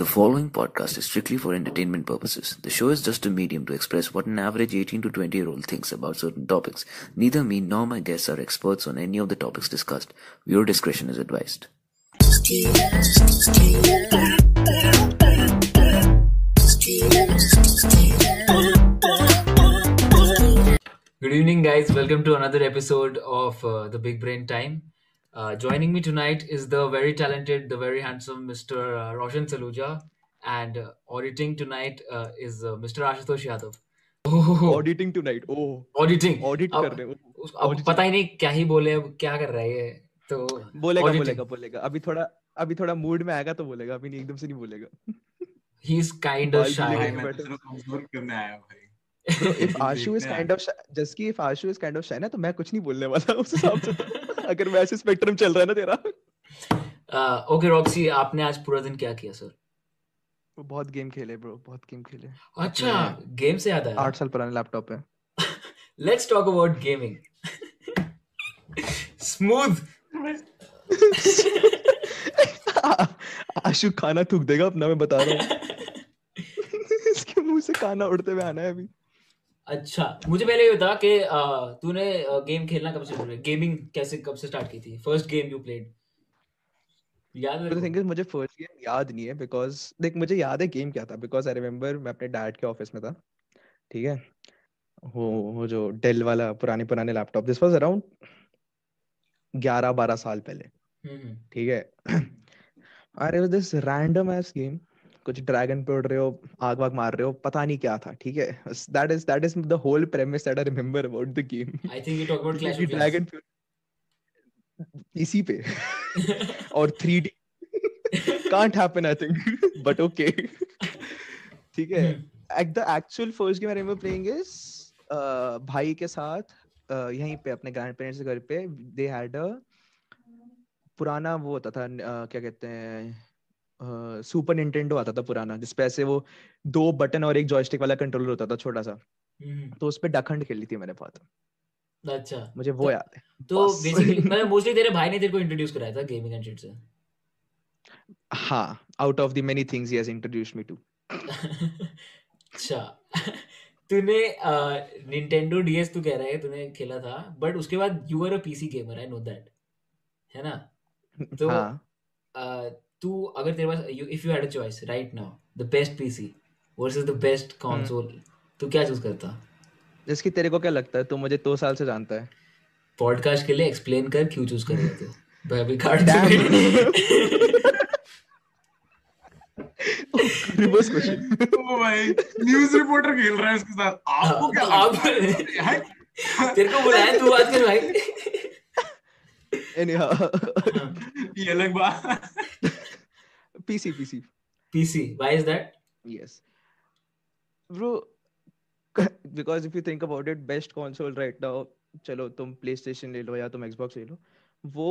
The following podcast is strictly for entertainment purposes. The show is just a medium to express what an average 18 to 20 year old thinks about certain topics. Neither me nor my guests are experts on any of the topics discussed. Viewer discretion is advised. Good evening, guys. Welcome to another episode of uh, the Big Brain Time. Uh, joining me tonight is the very talented, the very handsome Mr. Uh, Roshan Saluja, and uh, auditing tonight uh, is uh, Mr. Ashutosh Yadav. Oh, auditing tonight oh auditing. Audit अब- कर रहे हो उस- अब पता ही नहीं क्या ही बोले अब क्या कर रहा है ये तो बोलेगा auditing. बोलेगा बोलेगा अभी थोड़ा अभी थोड़ा मूड में आएगा तो बोलेगा अभी नहीं एकदम से नहीं बोलेगा he's kind of बाल shy. भी भाई लेके मैं बैठे। तो कमजोर करने आया हूँ भाई Bro, if Ashu is देखने kind of shy, just कि if Ashu is kind of shy ना तो मैं कुछ नहीं बोलने वाला उस हिसाब से तो। अगर वैसे स्पेक्ट्रम चल रहा है ना तेरा। Uh, okay, आपने आज पूरा दिन क्या किया सर बहुत गेम खेले ब्रो बहुत गेम खेले। अच्छा गेम से याद आया। आठ साल पुराने लैपटॉप है Let's talk about gaming. Smooth. आशु खाना थूक देगा अपना मैं बता रहा हूँ। इसके मुँह से खाना उड़ते हुए आना है अभी। अच्छा मुझे पहले ये बता कि तूने गेम खेलना कब से शुरू किया गेमिंग कैसे कब से स्टार्ट की थी? फ़र्स्ट गेम यू प्लेड याद है thing is मुझे फ़र्स्ट गेम याद नहीं है बिकॉज़ देख मुझे याद है गेम क्या था बिकॉज़ आई रिमेम्बर मैं अपने डैड के ऑफ़िस में था ठीक है? वो वो जो डेल वाला पुराने पुराने लैपटॉप दिस वाज अराउंड 11 12 साल पहले हम्म ठीक है? अरे दिस रैंडम एस गेम कुछ ड्रैगन पे उड़ रहे हो आग वाग मार रहे हो पता नहीं क्या था ठीक है? That is that is the whole premise that I remember about the game I think you talk about clash of dragon पे पीसी पे। और 3D can't happen I think but okay. ठीक है? The actual first game I remember playing is uh, भाई के साथ uh, यहीं पे अपने ग्रैंड पेरेंट्स के घर पे दे had a पुराना वो होता था uh, क्या कहते हैं सुपर निंटेंडो आता था पुराना जिसपे ऐसे वो दो बटन और एक जॉयस्टिक वाला कंट्रोलर होता था छोटा सा तो उस पे डखंड खेली थी मैंने बहुत। अच्छा। मुझे वो तो- याद है। तो बेसिकली मैं मोस्टली तेरे भाई ने तेरे को इंट्रोड्यूस कराया था गेमिंग एंड शिट से। हाँ out of the many things he has introduced me to अच्छा। तूने निंटेंडो डीएस तू कह रहा है तूने खेला था बट उसके बाद you are a PC gamer I know that है ना? तो हाँ। uh, तू अगर तेरे पास if you had a choice right now the best PC versus the best console तू क्या चूज़ करता? जिसकी तेरे को क्या लगता है? तू मुझे दो साल से जानता है। पॉडकास्ट के लिए एक्सप्लेन कर क्यों चूज़ कर रहे तू भाई अभी कार्ड रिवर्स क्वेश्चन ओ भाई न्यूज़ रिपोर्टर खेल रहा है उसके साथ। आपको क्या हाँ, लगता है? आप- है? तेरे को बुलाया तू बात कर भाई। एनीहाउ ये अलग बात। PC PC PC why is that yes. Bro because if you think about it best console right now चलो तुम PlayStation ले लो या तुम Xbox ले लो वो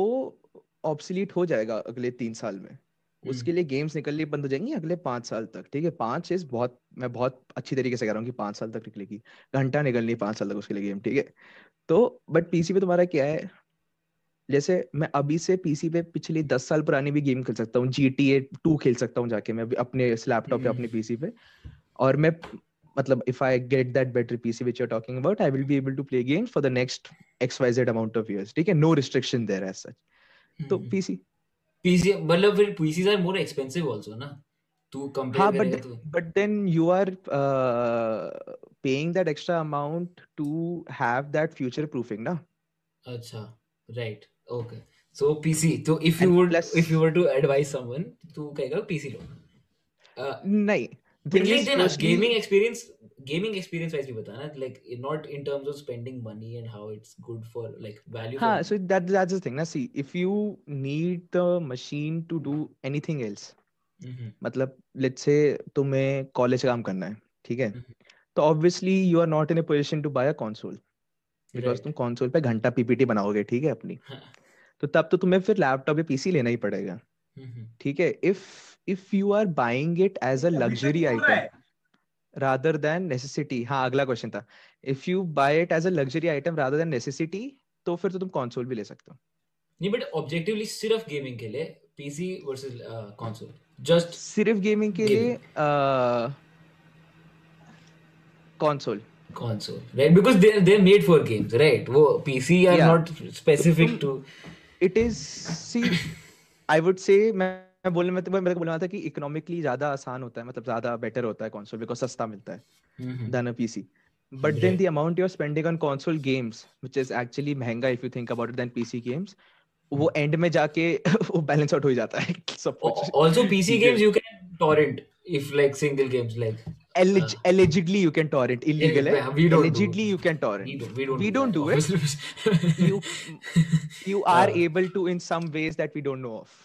ऑब्सोलीट हो जाएगा अगले तीन साल में। उसके लिए गेम्स निकलनी बंद हो जाएँगी अगले पाँच साल तक ठीक है? पाँच इज़ बहुत मैं बहुत अच्छी तरीके से कह रहा हूँ कि पाँच साल तक निकलेगी। घंटा निकलनी पाँच साल तक उसके लिए गेम ठीक है? तो बट पीसी पे तुम्हारा क्या है? जैसे मैं अभी से पीसी पे पिछली दस साल पुरानी भी गेम खेल सकता हूँ जी टी ए टू खेल सकता हूँ जाके मैं अभी अपने लैपटॉप या हम्म। अपने पीसी पे। और मैं मतलब if I get that better PC which you are talking about I will be able to play games for the next X Y Z amount of years ठीक है? No restriction there as such तो PC PC मतलब फिर PCs are more expensive also ना? तू compare हाँ but then you are uh, paying that extra amount to have that future proofing na अच्छा right okay so PC तो if you would if you were to advice someone तू कहेगा PC लो नहीं gaming experience gaming experience wise भी बताना like not in terms of spending money and how it's good for like value हाँ so that that's the thing ना see if you need the machine to do anything else मतलब let's say तुम्हें college काम करना है ठीक है? तो obviously you are not in a position to buy a console because तुम कंसोल पे घंटा पीपीटी बनाओगे ठीक है अपनी। तो तब तो तुम्हें फिर लैपटॉप या पीसी लेना ही पड़ेगा। ठीक है? If if you are buying it as a luxury. Item rather than necessity हाँ अगला क्वेश्चन था। If you buy it as a luxury item rather than necessity तो फिर तो तुम कंसोल भी ले सकते हो। नहीं बट ऑब्जेक्टिवली सिर्फ़ गेमिंग के लिए पीसी वर्सेस कंसोल just सिर्फ़ गेमिंग के लिए console console right because they they're made for games right? वो are Yeah. not specific to it is see I would say मैं बोलने में तो मेरे को बोलना था कि इकोनॉमिकली ज़्यादा आसान होता है मतलब ज़्यादा बेटर होता है कंसोल बिकॉज़ सस्ता मिलता है then a PC but then the amount you are spending on console games which is actually महँगा if you think about then PC games वो एंड में जाके वो बैलेंस आउट हो जाता है सब also PC games you can torrent if like single games like Alleg- allegedly you can torrent. Illegal Yeah, we don't Allegedly it. you can torrent we don't we don't We do don't that, do it. You you are Uh, able to in some ways that we don't know of.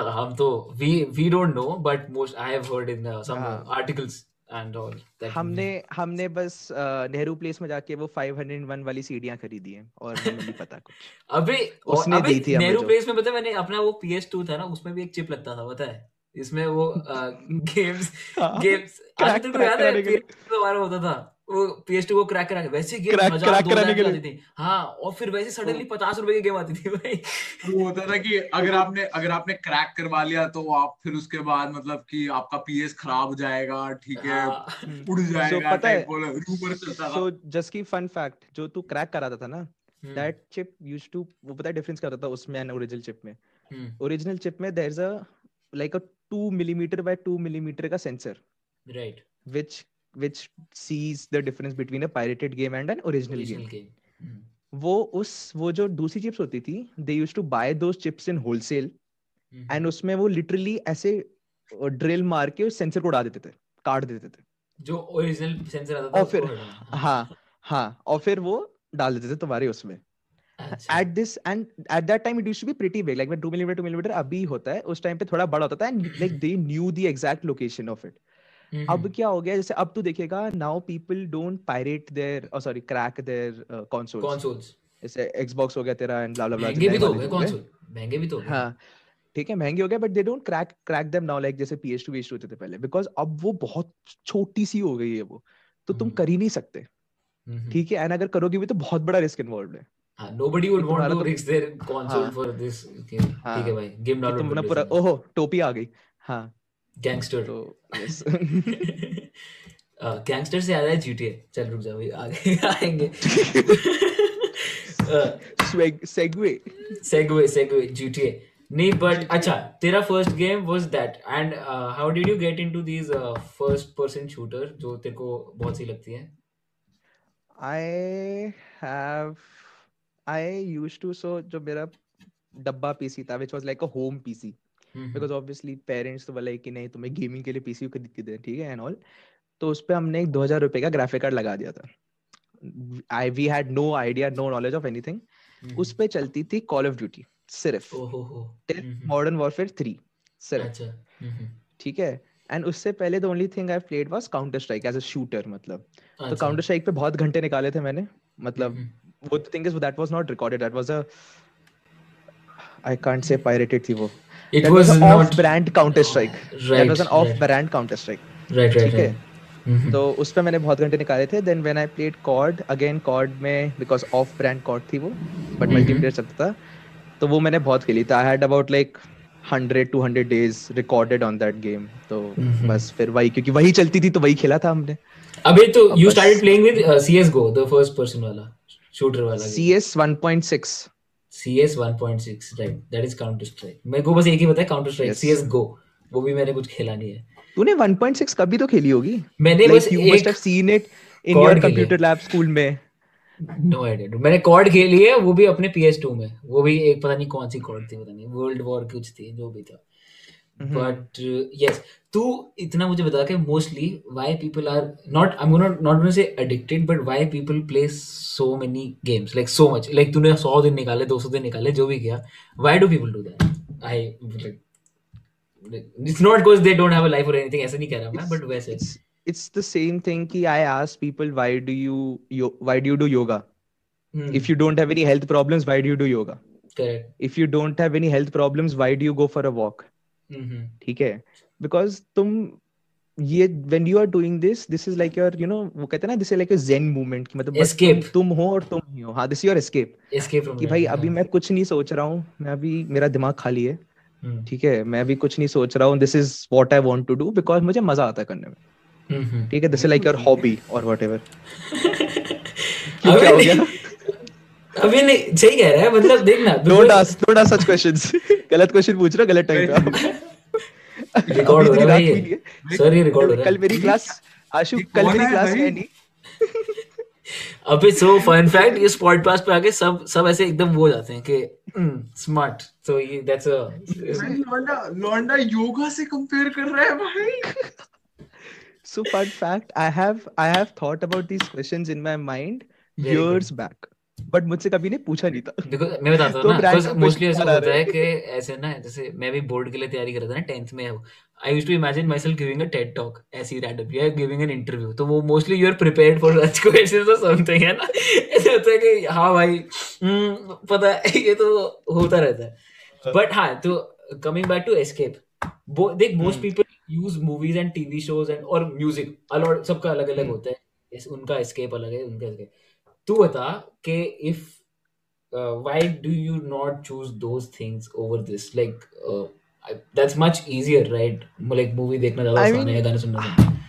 uh, हम तो we we don't know but most I have heard in uh, some uh, हाँ. articles and all that हमने हमने बस Nehru place में जाके वो 501 वाली सीढ़ियाँ खरीदी हैं और हमें नहीं पता कुछ. अबे उसने अबे दी थी नेहरू प्लेस में पता मैंने अपना वो PS2 था ना उसमें भी एक चिप लगता था पता है इसमें वो गेम्स हाँ, गेम्स crack- आज तक याद है कराने के लिए। PS2 हमारा होता था। वो PS2 को क्रैक कराके वैसे गेम crack दो कराने के लिए। थी। हाँ और फिर वैसे सडनली पचास रुपए की गेम आती थी भाई। वो होता था कि अगर आपने अगर आपने क्रैक करवा लिया तो आप फिर उसके बाद मतलब कि आपका पीएस खराब हो जाएगा ठीक है हाँ, उड़ जाएगा पता है- रूमर चलता था। So just की fun fact जो तू क्रैक कराता था ना हम्म, that chip used to वो पता है डिफरेंस करता था उसमें एंड ओरिजिनल चिप में? हम्म, ओरिजिनल चिप में there is a like a 2 millimeter by 2 millimeter का sensor right. which which sees the difference between a pirated game and an original original game. game. Hmm, वो उस वो जो दूसरी chips होती थी they used to buy those chips in wholesale and उसमें वो लिटरली ऐसे ड्रिल मार के उस सेंसर को उड़ा देते थे काट देते थे। जो ओरिजिनल सेंसर आता था और फिर हाँ हाँ और फिर वो डाल देते थे तुम्हारे उसमें। अच्छा at this and at that time it used to be pretty big like when 2 millimeter 2 millimeter अभी होता है उस टाइम पे थोड़ा बड़ा होता था and like they knew the exact location of it हम्म, अब क्या हो गया जैसे अब तू देखेगा now people don't pirate their oh sorry crack their uh, consoles consoles जैसे Xbox हो गया तेरा and blah blah blah महँगे भी तो हो गए console महँगे भी तो हो हाँ ठीक है महँगे हो गए but they don't crack crack them now like जैसे PS2 PS2 होते थे पहले बिकॉज़ अब वो बहुत छोटी सी हो गई है वो तो तुम हम्म। कर ही नहीं सकते हम्म, ठीक है एंड अगर करोगे भी तो बहुत बड़ा रिस्क इन्वॉल्व है हाँ nobody would want to तो- risk their console हाँ। for this game हाँ, ठीक है भाई गेम कि डाउनलोड तुम कर ना लो पूरा। ओहो टोपी आ गई। हाँ। गैंगस्टर तो गैंगस्टर से याद है GTA चल रुक जा भाई आगे आएँगे। सेगवे सेगवे सेगवे GTA नहीं बट अच्छा तेरा first game was that and how did you get into these first person shooter जो तेरे को बहुत सी लगती है? I have I used to so जो मेरा डब्बा पीसी था which was like a home PC hmm, because obviously parents तो बोले कि नहीं तुम्हें गेमिंग के लिए पीसी खरीद के दे ठीक है एंड ऑल तो उस पे हमने एक 2000 रुपए का ग्राफिक कार्ड लगा दिया था। I we had no idea no knowledge of anything hmm, उस पे चलती थी कॉल ऑफ़ ड्यूटी सिर्फ़। टिल हम्म, मॉडर्न वॉरफेयर 3 सिर्फ़। अच्छा हम्म, ठीक है? एंड उससे पहले the only thing I played was counter strike as a shooter मतलब। तो अच्छा। काउंटर स्ट्राइक पे बहुत घंटे निकाले थे मैंने मतलब हम्म, वो the thing is that was not recorded that was a I can't say pirated थी वो it that was was an not off brand counter strike that right was an off right brand counter strike right right ठीक है हम्म, तो उस पे मैंने बहुत घंटे निकाले थे then when I played cord again cord में बिकॉज़ ऑफ़ ब्रांड कॉर्ड थी वो बट Mhm. मल्टीप्लेयर चलता था तो वो मैंने बहुत खेली था I had about like 100 200 days recorded on that game तो Mhm. बस फिर वही क्योंकि वही चलती थी तो वही खेला था हमने अबे तो अब you बस- started playing with uh, shooter वाला C S one point right that is counter strike मेरे को बस एक ही बताया काउंटर स्ट्राइक सी गो वो भी मैंने कुछ खेला नहीं है। तूने 1.6 कभी तो खेली होगी? मैंने like बस you एक must have seen it in your computer lab school में। No idea मैंने कॉर्ड खेली है वो भी अपने PS2 में। वो भी एक पता नहीं कौन सी कॉर्ड थी पता नहीं। वर्ल्ड वॉर कुछ थी जो भी था। बट यस तू इतना मुझे बता के mostly why people are not I am gonna not gonna say addicted but why people play so many games like so much like तूने 100 दिन निकाले 200 दिन निकाले जो भी किया why do people do that I it's not because they don't have a life और anything ऐसा नहीं कह रहा मैं बट वैसे it's it's the same thing ki I ask people why do you yo, why do you do yoga Hmm, if you don't have any health problems why do you do yoga correct if you don't have any health problems why do you go for a walk ठीक है? Because तुम ये when you are doing this this is like your you know वो कहते हैं ना this is like a zen movement कि मतलब बस तुम, तुम हो और तुम ही हो। हाँ is your escape. एस्केप कि भाई अभी मैं कुछ नहीं सोच रहा हूँ मैं अभी मेरा दिमाग खाली है। हम्म, ठीक है? मैं अभी कुछ नहीं सोच रहा हूँ this is what I want to do because मुझे मज़ा आता है करने में। हम्म। ठीक है? This is like your hobby और नहीं- गया? अभी नहीं सही कह रहा है मतलब देखना don't ask don't ask such questions गलत क्वेश्चन पूछ रहा गलत टाइम पे रिकॉर्ड हो रहा है। सर ये। रिकॉर्ड हो। रहा है। कल मेरी क्लास आशु कल मेरी क्लास है नहीं। अबे सो फन फैक्ट इस पॉडकास्ट पे आके सब सब ऐसे एकदम वो जाते हैं कि स्मार्ट सो ये दैट्स अ लौंडा लौंडा योगा से कंपेयर कर रहा है भाई। So fun fact, I have I have thought about these questions in my mind Very good. years back, but मुझसे कभी ने पूछा नहीं था. देखो मैं बताता हूँ तो ना का मोस्टली ऐसा होता है है। कि ऐसे ना जैसे मैं भी बोर्ड के लिए तैयारी कर रहा था ना टेंथ में I use to imagine myself giving a TED talk ऐसी रैंडम या गिविंग एन इंटरव्यू तो वो mostly you are prepared for such questions और समथिंग है ना ऐसे होता है कि हाँ भाई हम्म, पता है ये तो होता रहता है बट हाँ तो कमिंग बैक टू एस्केप देख most. People use movies and TV shows and और म्यूज़िक अलॉट सबका अलग अलग हम्म। होता है उनका एस्केप अलग है उनका escape. तू बता कि if uh, why do you not choose those things over this like uh, I- that's much easier right like movie देखना ज्यादा I आसान है mean- गाने सुनना आसान है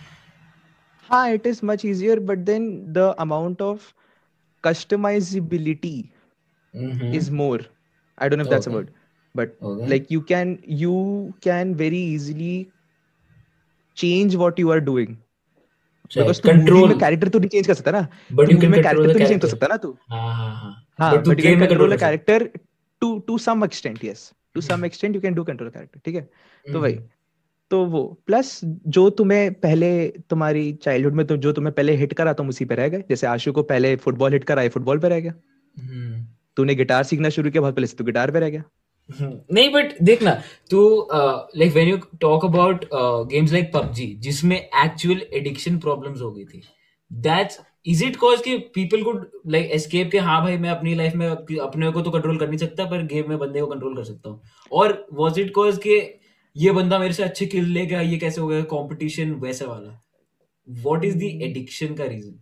हाँ, it is much easier, but then the amount of customizability Mhm. is more. I don't know if that's a Okay. word, but Okay. like you can you can very easily change what you are doing. Control character तू change कर सकता ना? But you can character तू change कर सकता ना तू? हाँ हाँ but you can control character to to some extent yes to some extent you can do control character ठीक है? तो भाई तो वो. प्लस जो तुम्हें पहले तुम्हारी चाइल्डहुड में तो जो तुम्हें पहले हिट करा तुम उसी पे रह गए. जैसे आशु को पहले फुटबॉल हिट करा फुटबॉल पे रह गया. तूने गिटार सीखना शुरू किया बहुत पहले से तू गिटार पे रह गया. नहीं बट देखना, तू like when you talk about games like PUBG जिसमें एक्चुअल एडिक्शन प्रॉब्लम्स हो गई थी दैट्स इज़ इट कॉज कि पीपल को लाइक एस्केप के हाँ भाई, मैं अपनी लाइफ में अपने को तो कंट्रोल कर नहीं सकता, पर गेम में बंदे को कंट्रोल कर सकता हूँ। और वाज इट कॉज के ये बंदा मेरे से अच्छे किल ले गया, ये कैसे हो गया कंपटीशन वैसे वाला? व्हाट इज़ द एडिक्शन का reason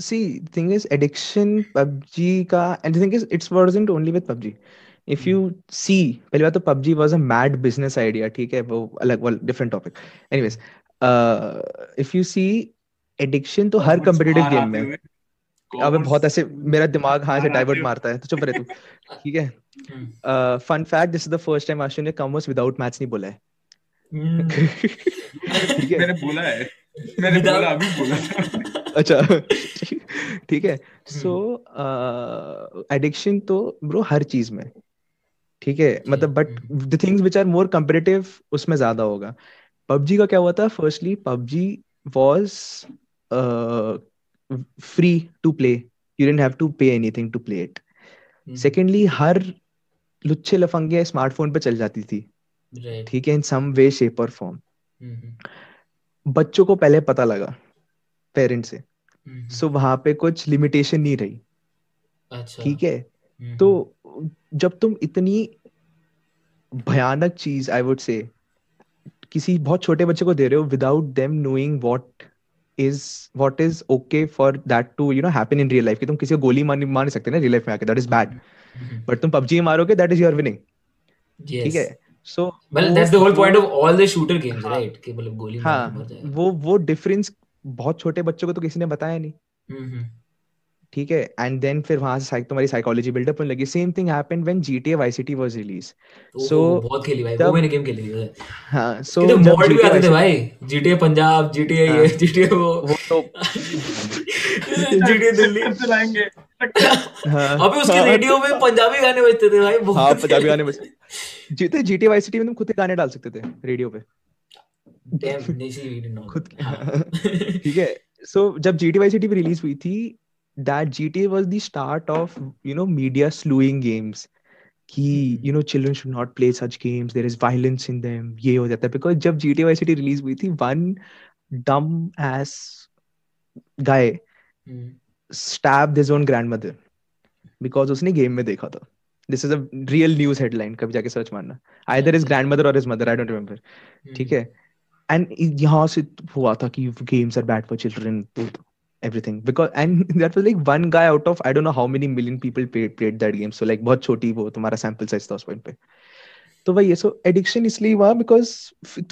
see thing is addiction PUBG का and thing is it's wasn't only with PUBG if you see पहली बात तो PUBG was a mad business idea ठीक है? वो अलग वाला different topic anyways if you see addiction तो हर कम्पिटिटिव गेम में। अबे बहुत ऐसे मेरा दिमाग हाँ से डाइवर्ट मारता है तो चुप रहे तू ठीक है। Fun fact this is the first time Ashu ने कॉमर्स विदाउट मैथ्स नहीं बोला। ठीक है? मैंने बोला है। मैंने बोला अभी बोला अच्छा ठीक है? सो एडिक्शन तो ब्रो हर चीज़ में। ठीक है? मतलब but the things which are more competitive उसमें ज़्यादा होगा। पबजी का क्या हुआ था? Firstly PUBG was free to play you didn't have to pay anything to play it. Secondly हर लुच्छे लफंगे स्मार्टफ़ोन पे चल जाती थी। ठीक है? इन सम वे शेप और फॉर्म बच्चों को पहले पता लगा पेरेंट्स से। सो वहाँ पे कुछ लिमिटेशन नहीं रही। अच्छा। ठीक है? हम्म, तो जब तुम इतनी भयानक चीज़ आई वुड से किसी बहुत छोटे बच्चे को दे रहे हो without them knowing what is what is okay for that to you know happen in real life कि तुम किसी को गोली मार मार नहीं सकते ना रियल लाइफ में आके दैट इज़ बैड बट तुम पबजी मारोगे दैट इज़ योर विनिंग. ठीक है? So well that's the whole point of all the shooter games right? कि मतलब गोली मार हाँ वो वो डिफरेंस बहुत छोटे बच्चों को तो किसी ने बताया नहीं। हम्म, हम्म, ठीक है? एंड देन फिर वहाँ से साइक तुम्हारी साइकोलॉजी बिल्डअप होने लगी। Same thing happened when GTA Vice City was released. ओहो, So, बहुत खेली भाई। तब- वो मैंने गेम खेली थी। हाँ सो तो जब मॉड भी आते थे भाई। GTA पंजाब GTA हाँ। ये GTA वो। वो तो GTA दिल्ली। टक्कर चलाएँगे हाँ। अबे उसके हाँ, रेडियो में पंजाबी गाने बजते थे भाई बहुत। हाँ पंजाबी गाने बज जीते GTA Vice City में तुम खुद के गाने डाल सकते थे रेडियो पे। See, we didn't know खुद. हाँ। ठीक है। सो जब GTA Vice City भी रिलीज़ हुई थी that GTA was the start of you know media slewing games कि हम्म। you know children should not play such games there is violence in them ये हो जाता है because जब GTA Vice City रिलीज़ हुई थी one dumb ass guy हम्म, stabbed his own grandmother because उसने गेम में देखा था this is a real news headline कभी जाके सर्च मारना आइदर इज़ ग्रैंडमदर और his mother I don't remember ठीक है एंड यहाँ से हुआ था कि games are bad for children everything because and that was like one guy out of I don't know how many million people played played that game so like बहुत छोटी वो तुम्हारा sample size था उस point पे तो वही है सो एडिक्शन इसलिए हुआ बिकॉज़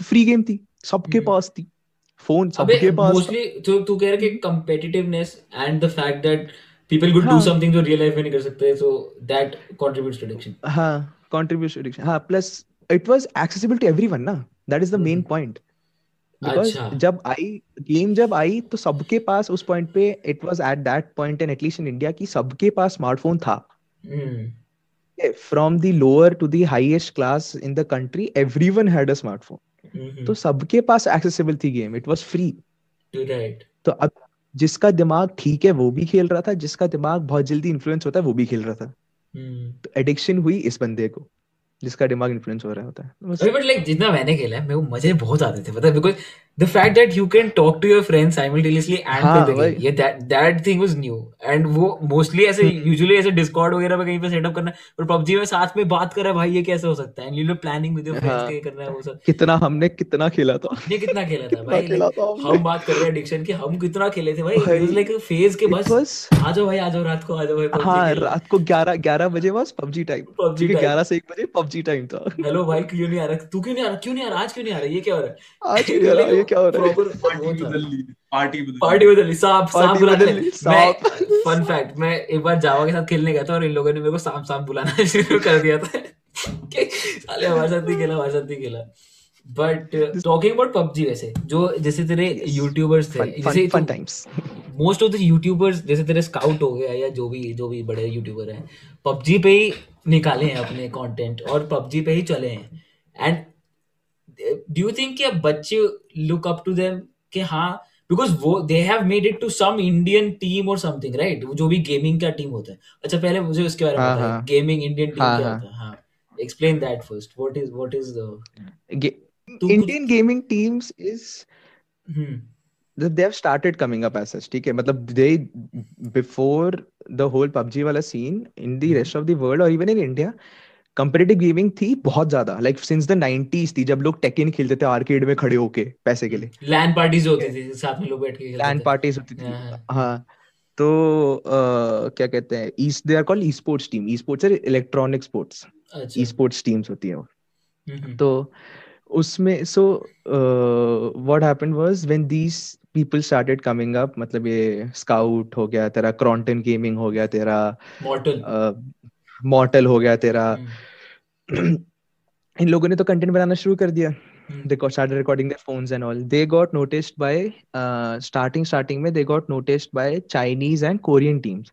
फ्री गेम थी सबके हम्म। पास थी फ़ोन सबके पास। मोस्टली तो तू कह रहा है कि competitiveness and the fact that people could do हाँ। something जो real life में नहीं कर सकते so that contributes to addiction हाँ contribution addiction हाँ plus it was accessible to everyone ना that is the main हम्म। अच्छा। जब आई गेम जब आई तो सबके पास उस पॉइंट पे it was at that point at least in India की सबके पास स्मार्टफ़ोन था। From the lower to the highest class in the country everyone had a smartphone तो सबके पास एक्सेसिबल थी game it was free right तो अब जिसका दिमाग ठीक है वो भी खेल रहा था जिसका दिमाग बहुत जल्दी इन्फ्लुएंस होता है वो भी खेल रहा था। हम्म तो एडिक्शन हुई इस बंदे को। जिसका दिमाग इन्फ्लुएंस हो रहा होता है। अरे बट लाइक जितना मैंने खेला है, मेरे को मज़े बहुत आते थे, पता because the fact that you can talk to your friends simultaneously and हाँ, प्ले द वही। गेम ये that that thing was new and वो मोस्टली ऐसे हम्म। यूजुअली ऐसे डिस्कॉर्ड वगैरह पे कहीं पे सेटअप करना और पबजी में साथ में बात कर रहा है भाई ये कैसे हो सकता है? No planning with your friends हाँ। के करना है वो सब। कितना हमने कितना खेला था। ये कितना खेला था भाई खेला था हम बात कर रहे हैं एडिक्शन की हम कितना खेले थे भाई। इट वाज लाइक फ़ेज़ के बस। आ जाओ भाई आ जाओ रात को आ जाओ भाई PUBG हाँ रात को 11 11 बजे बस पबजी टाइम PUBG 11 से 1 बजे पबजी टाइम था। हेलो भाई क्यों नहीं आ रहा? तू क्यों नहीं आ रहा? क्यों नहीं आ रहा? आज क्यों नहीं आ रहा? ये क्या हो रहा है? आज क्यों नहीं आ रहा? क्या हो रहा है? पार्टी बदल ली पार्टी बदल पार्टी बदल ली सांप सांप पार्टी बुलाते मैं फन फैक्ट मैं एक बार जावा के साथ खेलने गया था और इन लोगों ने मेरे को सांप सांप बुलाना शुरू कर दिया था। साले हमारे साथ नहीं खेला हमारे साथ नहीं खेला। बट टॉकिंग अबाउट पबजी वैसे जो जैसे तेरे यूट्यूबर्स थे जैसे fun times most of the YouTubers जैसे तेरे स्काउट हो गया या जो भी जो भी बड़े यूट्यूबर हैं पबजी पे ही निकाले हैं अपने कंटेंट और पबजी पे ही चले हैं। एंड डू यू थिंक कि बच्चे लुक अप टू देम कि हाँ बिकॉज़ वो they have made it to some Indian team और समथिंग राइट जो भी गेमिंग का टीम होता है। अच्छा पहले मुझे उसके बारे में हाँ। गेमिंग इंडियन टीम क्या हाँ। होता है? हाँ explain that first what is what is the Indian gaming teams is hmm. they have started coming up as such ठीक है? मतलब they before the whole PUBG वाला scene in the rest of the world और even in India competitive gaming थी बहुत ज़्यादा। Like since the 90s थी जब लोग टेकिन खेलते थे आर्केड में खड़े होके पैसे के लिए। लैन पार्टीज़ होती थी साथ में लोग बैठ के खेलते लैन पार्टीज़ होती थी। हाँ, हाँ। तो uh, क्या कहते हैं east they are called esports team esports है electronic sports esports teams होती है वो। तो उसमें so what happened was when these people started coming up मतलब ये स्काउट हो गया तेरा क्रॉन्टन गेमिंग हो गया तेरा मॉर्टल मॉर्टल हो गया तेरा हम्म, इन लोगों ने तो कंटेंट बनाना शुरू कर दिया। They started recording phones and all they got noticed by starting starting में they got noticed by Chinese and Korean teams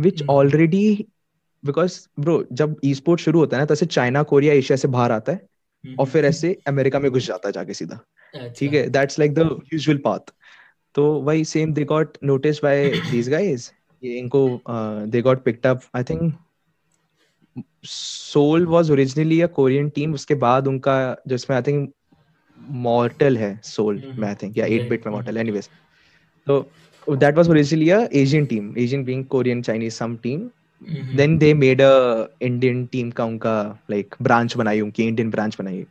which already because bro जब ई-स्पोर्ट शुरू होता है ना तो ऐसे चाइना कोरिया एशिया से बाहर आता है hmm. और फिर ऐसे अमेरिका में घुस जाता है जाके सीधा। अच्छा। ठीक है? That's like the usual path तो वही same they got noticed by these guys ये इनको they got picked up I think Soul was originally a Korean team उसके बाद उनका जिसमें आई थिंक मॉर्टल है सोल हम्म, में आई थिंक या 8 बिट में। मॉर्टल एनीवेज तो that was originally a Asian team Asian being Korean Chinese some team then they made a Indian team का उनका लाइक ब्रांच बनाई उनकी इंडियन ब्रांच बनाई.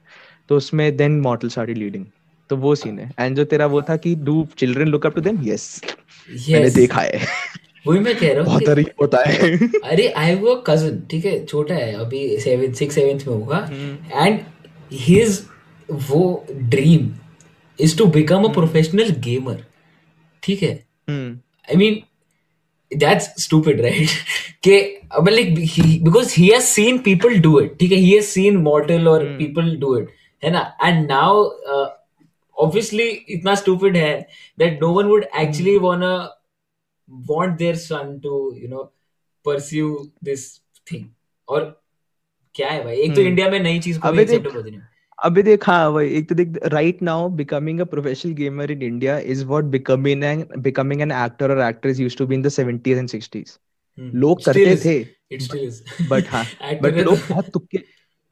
तो उसमें देन मॉर्टल स्टार्टेड लीडिंग तो वो सीन है. एंड जो तेरा वो था कि do children look up to them yes मैंने देखा है. वही मैं कह रहा हूँ बहुत होता है अरे आई हैव अ कज़न ठीक है छोटा है अभी सेवन सिक्स सेवेंथ में होगा हम्म। एंड हिज वो dream is to become a professional gamer ठीक है हम्म I mean, that's stupid, right? कि अब he, because he has seen people do it, ठीक है? He has seen mortal or Hmm. people do it, है ना? And now, uh, obviously, इतना stupid है that no one would actually wanna want their son to, you know, pursue this thing. और क्या है भाई? एक तो Hmm. इंडिया में नई चीज़ को एक्सेप्ट अभी देख हाँ वही एक तो देख right now becoming a professional gamer in India is what becoming an becoming an actor और actress used to be in the 70s and 60s Hmm. लोग करते थे It still is. बट हाँ बट लोग तो- बहुत तुक्के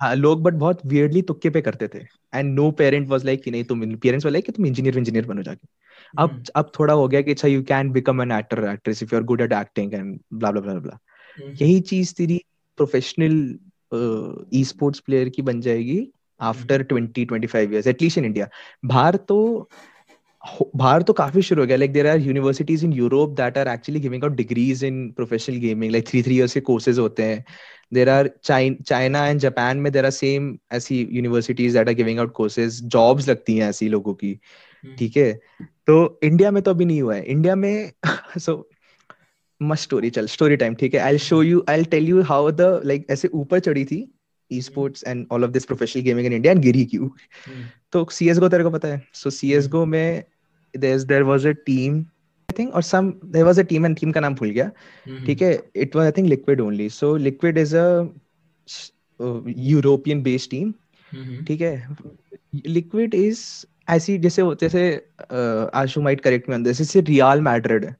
हाँ लोग बट बहुत वियर्डली तुक्के पे करते थे and no parent was like कि नहीं तुम पेरेंट्स वाले कि तुम इंजीनियर इंजीनियर बनो जाके अब Hmm. अब थोड़ा हो गया कि अच्छा you can become an actor actress if you are good at acting and blah blah blah blah. यही चीज़ तेरी प्रोफेशनल ई स्पोर्ट्स प्लेयर की बन जाएगी after 20 25 years at least in India बाहर तो बाहर तो काफ़ी शुरू हो गया like there are universities in Europe that are actually giving out degrees in professional gaming like three three years के कोर्सेज होते हैं there are China and Japan में देर आर सेम ऐसी universities that are giving out courses jobs लगती हैं ऐसी लोगों की हम्म। ठीक है? तो इंडिया में तो अभी नहीं हुआ है। इंडिया में सो मस्ट स्टोरी चल स्टोरी टाइम ठीक है? I show you I tell you how the like ऐसे ऊपर चढ़ी थी esports and all of this professional gaming in India and गिरी क्यों? हम्म, तो सीएसगो तेरे को पता है? सो सीएसगो में there's there was a team I think or some there was a team and team का नाम भूल गया। हम्म, ठीक है? It was I think liquid only. So liquid is a uh, European based team हम्म, ठीक है? Liquid is ऐसी जैसे जैसे आशु माइट करेक्ट में अंदर जैसे रियल मैड्रिड। है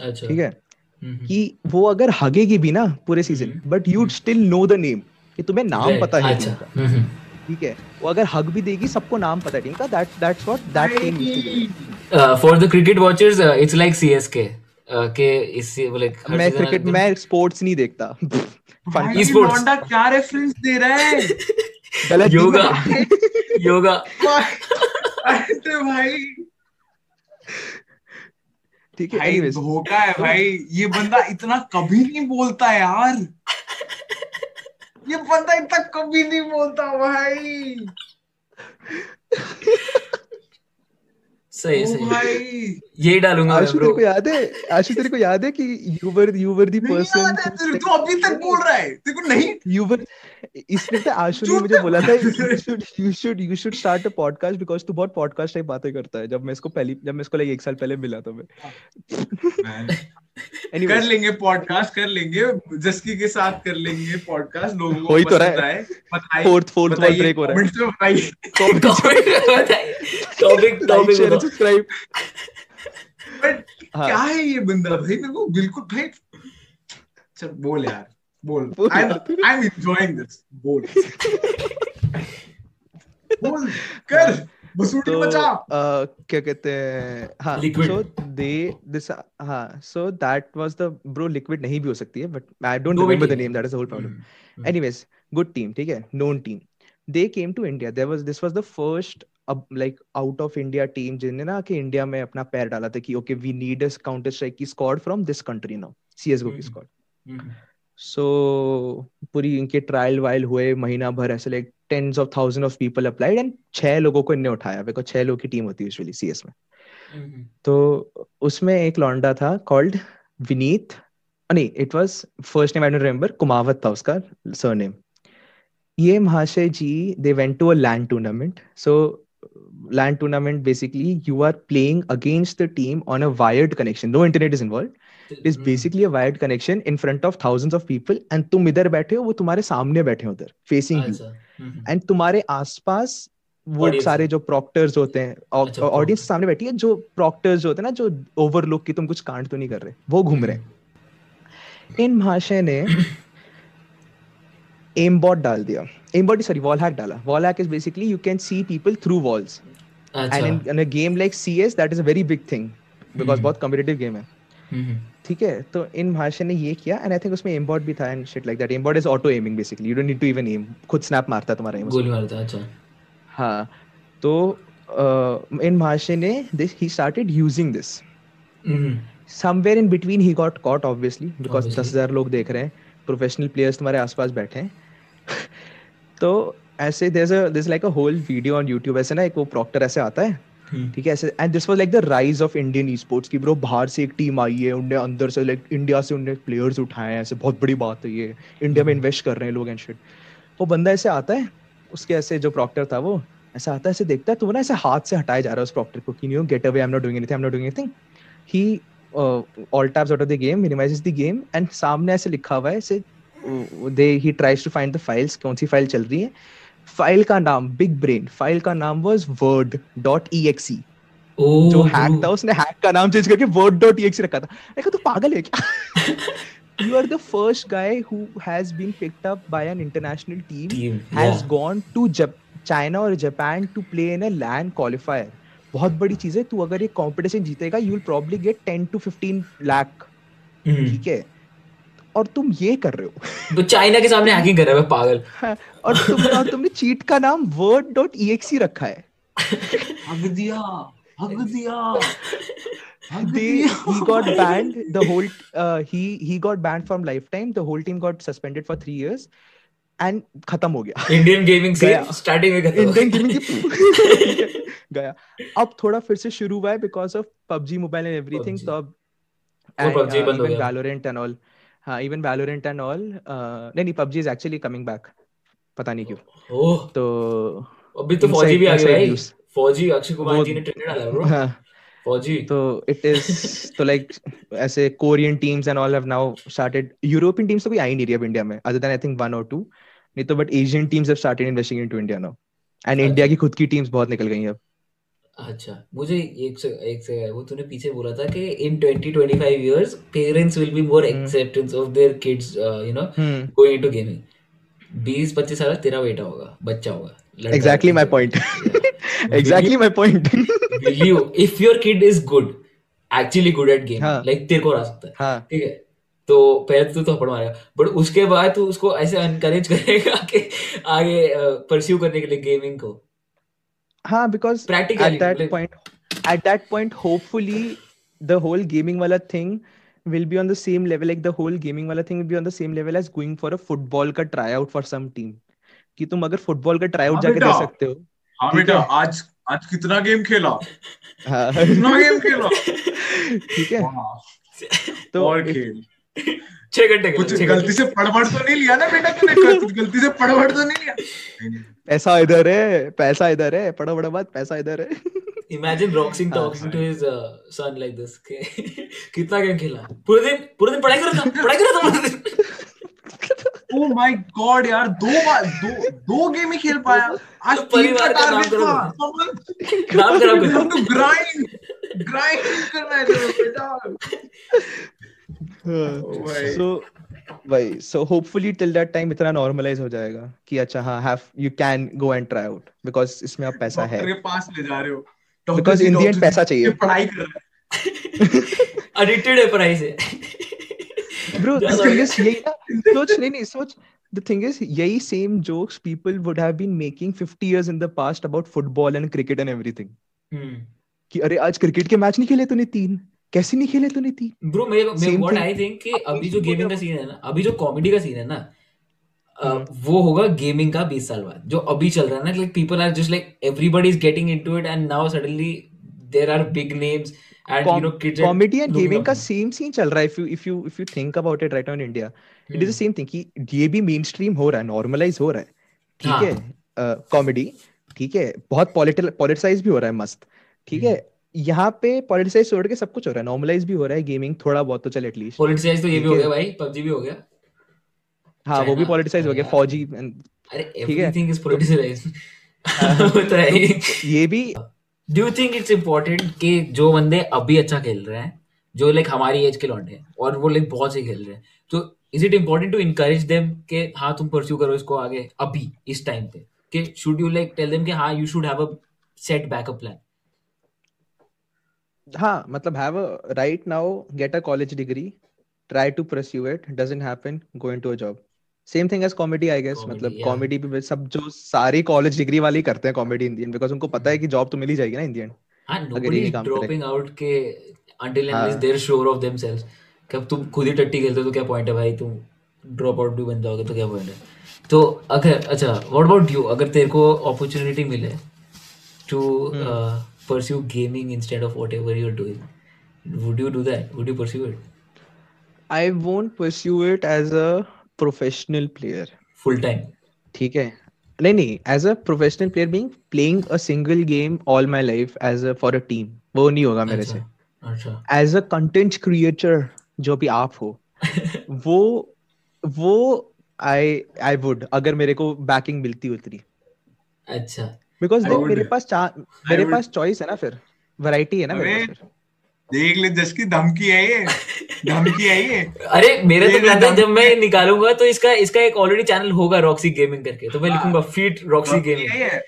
अच्छा। ठीक है? हम्म, कि वो अगर हगेगी भी ना पूरे season hmm, but you still know the name कि तुम्हें नाम right, पता है अच्छा। हम्म, ठीक है? वो अगर हग भी देगी सबको नाम पता है टीम का that that's what that team uh, for the cricket watchers uh, it's like CSK uh, के इससे like मैं क्रिकेट मैं स्पोर्ट्स नहीं देखता। फन भाई Esports. क्या रेफरेंस दे रहा है? गलत योगा। योगा। अरे भाई। ठीक है भाई धोखा है भाई। ये बंदा इतना कभी नहीं बोलता यार। ये बंदा इतना कभी नहीं बोलता भाई। सही ओ सही भाई यही डालूँगा आशु तेरे को याद है आशु तेरे को याद है कि you were you were the person तेरे तू अभी तक बोल रहा है। तेरे को नहीं? यू वर इसने तो आशु ने मुझे बोला था you should you should you should start a podcast because तू बहुत पॉडकास्ट टाइप बातें करता है। जब मैं इसको पहली जब मैं इसको लाइक एक साल पहले मिला था मैं Man, कर लेंगे पॉडकास्ट कर लेंगे। जस्की के साथ कर लेंगे पॉडकास्ट लोगों को तो रहा है। बताइए फोर्थ फोर्थ वन ब्रेक हो रहा है। comments में बताइए। Topic topic topic subscribe But हाँ। क्या है ये बंदा भाई? मेरे को बिल्कुल भाई चल बोल यार बोल। आई एम एंजॉयिंग दिस बोल। बोल कर। तो बचा क्या कहते हैं? हाँ सो दे दिस हाँ so that was the bro Liquid नहीं भी हो सकती है but I don't remember the name that is the whole problem anyways good team ठीक है? Known team. They came to india. There was this was the first uh, like out of india team जिन्होंने ना कि India में अपना पैर डाला था कि okay we need a Counter Strike की squad from this country now CSGO की। स्क्वाड हम्म, सो पूरी इनके ट्रायल वायल हुए महीना भर ऐसे like tens of thousand of people applied and छह लोगों को इनने उठाया। बिकॉज़ छह लोगों की टीम होती है यूजुअली सीएस में। हम्म, तो उसमें एक लौंडा था कॉल्ड विनीत नहीं it was first name I don't remember Kumawat था उसका सरनेम ये महाशय जी they went to a LAN tournament so LAN tournament basically you are playing against the team on a wired connection no internet is involve is hmm, basically a wired connection in front of thousands of people and तुम इधर बैठे हो वो तुम्हारे सामने बैठे हो उधर फेसिंग यू अच्छा हम्म, एंड तुम्हारे आसपास वो सारे जो प्रॉक्टर्स होते हैं अच्छा, ऑडियंस proctor. सामने बैठी है जो प्रॉक्टर्स होते हैं ना जो ओवरलुक की तुम कुछ कांड तो नहीं कर रहे वो घूम रहे हैं। इन महाशय ने एम बॉट डाल दिया। Aimbot sorry wall hack डाला। Wall hack is basically you can see people through walls अच्छा। And in a game like CS that is a very big thing because hmm. बहुत competitive game है। हम्म, ठीक है तो इन महाशय ने ये किया एंड आई थिंक उसमें एम बॉट भी था and shit like that aimbot is auto aiming basically you don't need to even aim खुद स्नैप मारता है तुम्हारा उसमें। गोली मारता अच्छा। हाँ तो uh, Maharshi ne this he started using this. Hmm, somewhere in between he got caught obviously because दस हज़ार लोग देख रहे हैं प्रोफेशनल प्लेयर्स तुम्हारे आसपास बैठे हैं। तो ऐसे a there's like a whole video on YouTube ऐसे ना एक वो प्रॉक्टर ऐसे आता है ठीक है ऐसे and this was like the rise of Indian esports की ब्रो बाहर से एक टीम आई है उनने अंदर से लाइक इंडिया से उनने प्लेयर्स उठाए हैं ऐसे बहुत बड़ी बात है ये। इंडिया में इन्वेस्ट कर रहे हैं लोग एंड शिट वो बंदा ऐसे आता है उसके ऐसे जो प्रॉक्टर था वो ऐसा आता है ऐसे देखता है तो वो ना ऐसे हाथ से हटाया जा रहा है उस प्रॉक्टर को कि you get away I am not doing anything I am not doing anything he all tabs out of the game minimizes the game and सामने ऐसे लिखा हुआ है ऐसे they he tries to find the files कौन सी file चल रही है फ़ाइल का नाम बिग ब्रेन फ़ाइल का नाम was word dot E X E जो हैक था उसने हैक का नाम चेंज करके वर्ड डॉट एक्स रखा था कहा तू पागल है क्या you are the first guy who has been picked up by an international team team has yeah. gone to Jap- China or Japan to play in a LAN qualifier बहुत बड़ी चीज़ है तू अगर ये कंपटीशन जीतेगा you will probably get 10 to 15 lakh हम्म, ठीक है और तुम ये कर रहे हो। तो चाइना के सामने हैकिंग कर रहा है पागल। और तुम और तुमने चीट का नाम word.exe रखा है। हक दिया हक दिया they he got banned the whole uh, he he got banned from lifetime the whole team got suspended for 3 years and खत्म हो गया। इंडियन गेमिंग से गया। स्टार्टिंग में खत्म हो इंडियन गेमिंग की गया। अब थोड़ा फिर से शुरू हुआ है because of PUBG mobile and everything PUBG. तो अब PUBG हो। वैलोरेंट एंड ऑल हाँ इवन वैलोरेंट एंड ऑल नहीं नहीं PUBG is actually coming back पता नहीं क्यों। ओह। तो अभी तो फौजी भी आ गया news. फौजी अक्षय कुमार जी ने ट्रेंड डाला ब्रो हाँ। फौजी तो इट इज़ तो लाइक ऐसे Korean teams and all have now started European teams तो कोई आ ही नहीं रही अब इंडिया में other than I think one और टू नहीं तो but Asian teams have started investing into India now and. India की खुद की टीम्स बहुत निकल गई हैं अब। अच्छा मुझे एक से एक से वो तूने पीछे बोला था कि in 20 25 years parents will be more hmm. Acceptance of their kids you know hmm going into gaming 20 25 साल तेरा बेटा होगा बच्चा होगा लड़का Exactly होगा। my point. Yeah. exactly my point will you if your kid is good actually good at game हाँ। like तेरे को आ सकता है हाँ ठीक है तो पहले तो तू थप्पड़ मारेगा बट उसके बाद तू उसको ऐसे अनकरेज करेगा कि आगे परस्यू करने के लिए गेमिंग को हाँ at that like- point at that point hopefully the whole gaming wala thing will be on the same level like the whole gaming wala thing will be on the same level as going for a football का tryout for some team कि तुम अगर football का try out हाँ जाके दे। सकते हो हाँ बेटा है। आज आज कितना गेम खेला हाँ कितना गेम खेला ठीक है तो और खेल छह घंटे कुछ गलती से पढ़ तो नहीं लिया ना बेटा तूने कुछ गलती से पढ़ तो नहीं लिया। पैसा इधर है पैसा इधर है पढ़ो बड़ा बात पैसा इधर है। Imagine रॉक्सिंग talking to his son like this कितना गेम खेला। पूरे दिन पूरे दिन पढ़ाई कर रहा पढ़ाई कर रहा था पूरे दिन। ओ माय गॉड यार दो बार दो दो गेम ही खेल पाया। आज तो तीन का परिवार का नाम टारगेट करो। नाम खराब कर तो ग्राइंड ग्राइंड करना है तेरे को, बेटा। सो भाई so hopefully till that time इतना नॉर्मलाइज हो जाएगा कि अच्छा हाँ have you can go and try out because इसमें अब पैसा है। डॉक्टर के पास ले जा रहे हो। डॉक्टर Because जी, in the end डॉक्टर पैसा चाहिए। पढ़ाई कर रहा है। एडिक्टेड है पढ़ाई से। Bro the That's thing is यही ना सोच नहीं नहीं सोच। The thing is यही same jokes people would have been making 50 years in the past about football and cricket and everything हम्म कि अरे आज क्रिकेट के मैच नहीं खेले तूने तीन। कैसे नहीं खेले तूने तीन ब्रो मैं मैं Same व्हाट आई थिंक कि अभी जो गेमिंग का सीन है ना अभी जो कॉमेडी का सीन है ना हम्म। वो होगा गेमिंग का 20 साल बाद जो अभी चल रहा है ना like people are just like everybody is getting into it and now suddenly there are big names and you know kids comedy and gaming का सेम सीन चल रहा है if you if you if you think about it right now in India it is the same thing कि ये भी main stream हो रहा है नॉर्मलाइज हो रहा है ठीक हाँ। है। कॉमेडी ठीक है? बहुत पॉलिटिसाइज भी हो रहा है मस्त ठीक है? यहाँ पे पॉलिटिसाइज छोड़ के सब कुछ हो रहा है। नॉर्मलाइज भी हो रहा है गेमिंग थोड़ा बहुत तो चल एटलीस्ट पॉलिटिसाइज तो ये भी हो गया भाई पबजी भी हो गया। हाँ वो भी पॉलिटिसाइज हो गया हाँ। फौजी अरे है। एवरीथिंग इज़ पॉलिटिसाइज्ड हाँ। वो तो है ये भी do you think it's important कि जो बंदे अभी अच्छा खेल रहे हैं जो लाइक हमारी एज के लौंडे हैं और वो लाइक बहुत से खेल रहे हैं तो is it important to encourage them कि हाँ तुम परस्यू करो इसको आगे अभी इस टाइम पे? कि should you like tell them कि हाँ you should have a set backup plan हाँ मतलब a right now get a college degree try to pursue it doesn't happen go into a job. Same thing as comedy I guess Comedy, मतलब yeah. Comedy भी सब जो सारी college degree वाले करते हैं कॉमेडी इंडियन बिकॉज़ उनको पता है कि जॉब तो मिल ही जाएगी ना इंडियन हाँ अगर इज़ काम ड्रॉपिंग आउट के until हाँ। unless they're sure of themselves कि अब तुम खुद ही टट्टी खेलते हो तो क्या पॉइंट है भाई? तुम ड्रॉप आउट भी बन जाओगे तो क्या पॉइंट है? तो अगर अच्छा व्हाट अबाउट यू अगर तेरे को अपॉर्चुनिटी मिले to pursue gaming instead of whatever you're doing would you do that would you pursue it I won't pursue it as a professional player full time ठीक है नहीं नहीं as a professional player being playing a single game all my life as a for a team वो नहीं होगा मेरे से अच्छा अच्छा एज अ कंटेंट क्रिएटर जो भी आप हो वो वो आई आई वुड अगर मेरे को बैकिंग मिलती उतनी अच्छा बिकॉज़ देख मेरे पास चा- मेरे पास चॉइस है ना फिर। वैरायटी है ना मेरे पास देख ले जस की धमकी है ये। धमकी है ये। अरे मेरे तो था नाम- जब मैं निकालूँगा तो इसका इसका एक ऑलरेडी चैनल होगा रॉक्सी गेमिंग करके। तो मैं हाँ। लिखूँगा फीट रॉक्सी गेमिंग है ये।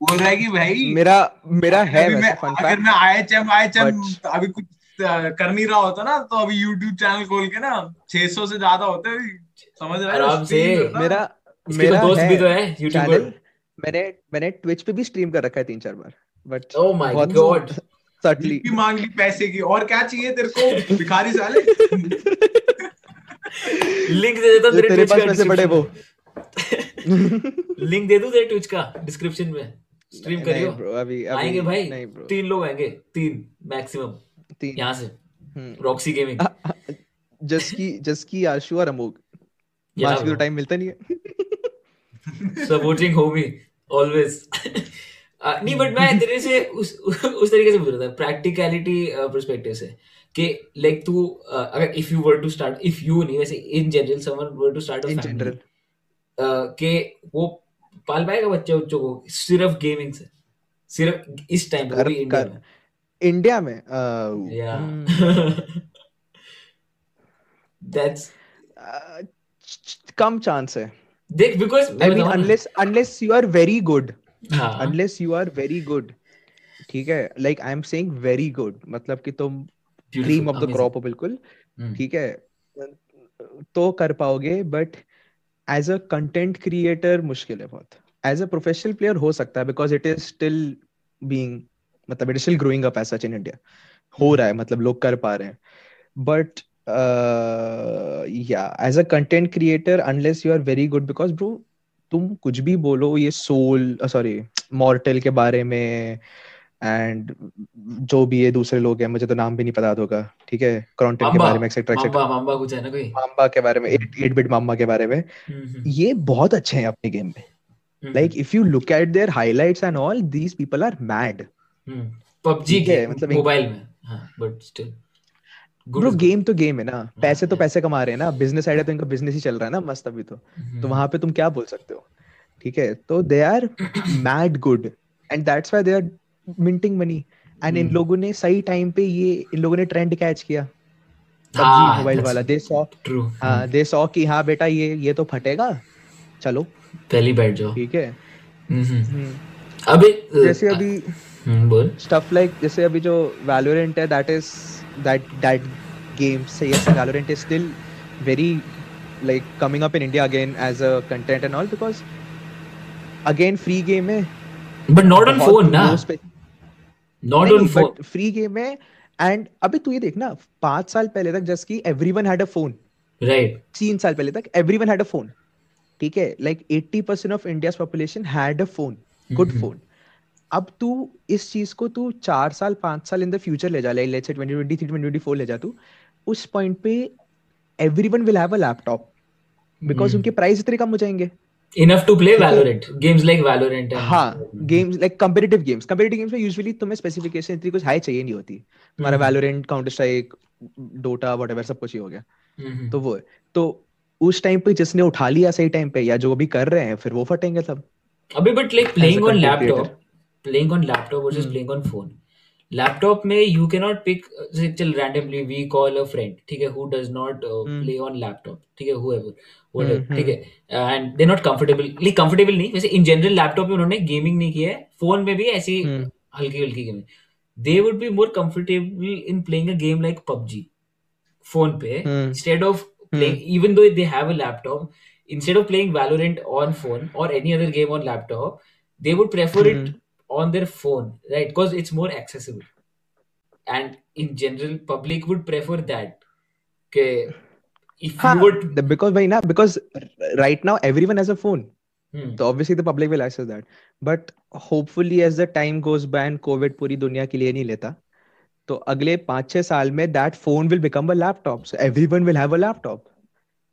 बोल रहा है कि भाई मेरा मेरा है मैं अगर मैं आईएचएम आईएचएम अभी कुछ कर नहीं रहा होता ना तो अभी YouTube चैनल खोल के ना 600 से ज़्यादा होते हैं, समझ रहा है? आराम से। मेरा मेरा तो दोस्त भी तो है यूट्यूबर चैनल मैंने मैंने ट्विच पे भी स्ट्रीम कर रखा है तीन चार बार but oh my god subtly भी मांग ली पैसे की और क्या चाहिए तेरे को? भिखारी साले। लिंक दे देता तेरे तेरे ट्विच पास का पैसे पड़े वो। लिंक दे दूँ तेरे ट्विच का डिस्क्रिप्शन में? स्ट्रीम नहीं करियो। ब्रो अभी अभी आएँगे भाई? नहीं ब्रो तीन लोग आएँगे तीन मैक्सिमम तीन। यहाँ से। हम्म। रॉक्सी गेमिंग जस की जस की आशु और अमोग bro. टाइम मिलता नहीं है। सपोर्टिंग होमी ऑलवेज नहीं बट मैं तेरे से उस उस तरीके से पूछ रहा था प्रैक्टिकलिटी पर्सपेक्टिव से कि लाइक तू uh, अगर if you were to start if you नहीं वैसे in general someone were to start a in general कि वो पाल पाएगा बच्चे बच्चों को सिर्फ़ गेमिंग से सिर्फ़ इस टाइम पे वो कर- भी इंडिया में। इंडिया में? Uh, या दैट्स uh, कम चांस है। देख because I mean unless unless you are very good हाँ। Unless you are very good ठीक है? Like I am saying very good मतलब कि तुम क्रीम ऑफ़ द क्रॉप हो बिल्कुल हम्म। ठीक है? तो कर पाओगे but as a content creator मुश्किल है बहुत। एज अ प्रोफेशनल प्लेयर हो सकता है because it is still being मतलब it is still growing up as such in India हो रहा है मतलब लोग कर पा रहे हैं। बट या as a content creator unless you are very good because bro तुम कुछ भी बोलो ये सोल सॉरी मॉर्टल के बारे में एंड जो भी ये दूसरे लोग हैं मुझे तो नाम भी नहीं पता होगा ठीक है? क्रॉन्टन के बारे में एक्सेट्रा एक्सेट्रा माम्बा कुछ है ना कोई? माम्बा के बारे में एट बिट माम्बा के बारे में। हम्म, हम्म, ये बहुत अच्छे हैं अपने गेम में। Like if you look at their highlights and all these people are mad PUBG के मतलब मोबाइल में हाँ बट स्टिल ब्रो गेम तो गेम है ना। पैसे तो पैसे कमा रहे हैं ना। बिज़नेस आइडिया तो इनका बिज़नेस ही चल रहा है ना मस्त अभी तो। हम्म। तो वहाँ पे तुम क्या बोल सकते हो? ठीक है तो they are mad good and that's why they are minting money and in hmm. लोगों ने सही टाइम पे ये इन लोगों ने ट्रेंड कैच किया। हाँ, पबजी मोबाइल वाला दे सॉ ट्रू हाँ दे सॉ कि हाँ बेटा ये ये तो फटेगा। चलो। पहली बैठ जाओ। ठीक है। हम्म, अबे जैसे अभी बोल। stuff like जैसे अभी जो Valorant है that is that that game say yes Valorant is still very like coming up in India again as a content and all because again free game है बट नॉट ऑन बहुत phone ना on phone but free game है and अबे तू ये देख ना पाँच साल पहले तक जस्ट की everyone had a phone right तीन साल पहले तक everyone had a phone ठीक है like 80% of India's population had a phone good hmm, phone अब तू इस चीज़ को तू चार साल पाँच साल इन द फ्यूचर ले जा लाइक लेट्स से 2023 2024 ले जा तू उस पॉइंट पे everyone will have a laptop because. उनके प्राइस इतने कम हो जाएँगे। Enough to play. Valorant games like Valorant हाँ games like competitive games competitive games में यूजुअली तुम्हें स्पेसिफिकेशन इतनी कुछ हाई चाहिए नहीं होती। तुम्हारा। Valorant Counter Strike Dota whatever सब कुछ ही हो गया। हम्म, तो वो है तो उस टाइम पे जिसने उठा लिया सही टाइम पे या जो अभी कर रहे हैं फिर वो फटेंगे सब। अबे but like playing on laptop playing on laptop versus Hmm. Playing on phone laptop में यू कैन नॉट पिक चल randomly we call a friend ठीक है who does not Hmm. Play on laptop ठीक है हूएवर Hmm, व्हाटएवर ठीक है and they not comfortable like comfortable नहीं वैसे इन जनरल लैपटॉप में उन्होंने गेमिंग नहीं किया है फ़ोन में भी ऐसी Hmm. हल्की हल्की gaming they would be more comfortable in playing a game like PUBG phone पे Hmm. instead of playing even though they have a laptop instead of playing valorant on phone or any other game on laptop they would prefer it Hmm. On their phone right because it's more accessible and in general public would prefer that okay if हाँ, you would the- because भाई ना because right now everyone has a phone Hmm. So obviously the public will access that. But hopefully as the time goes by and COVID पूरी दुनिया के लिए नहीं लेता तो अगले पाँच छह साल में that phone will become a laptop. So everyone will have a laptop.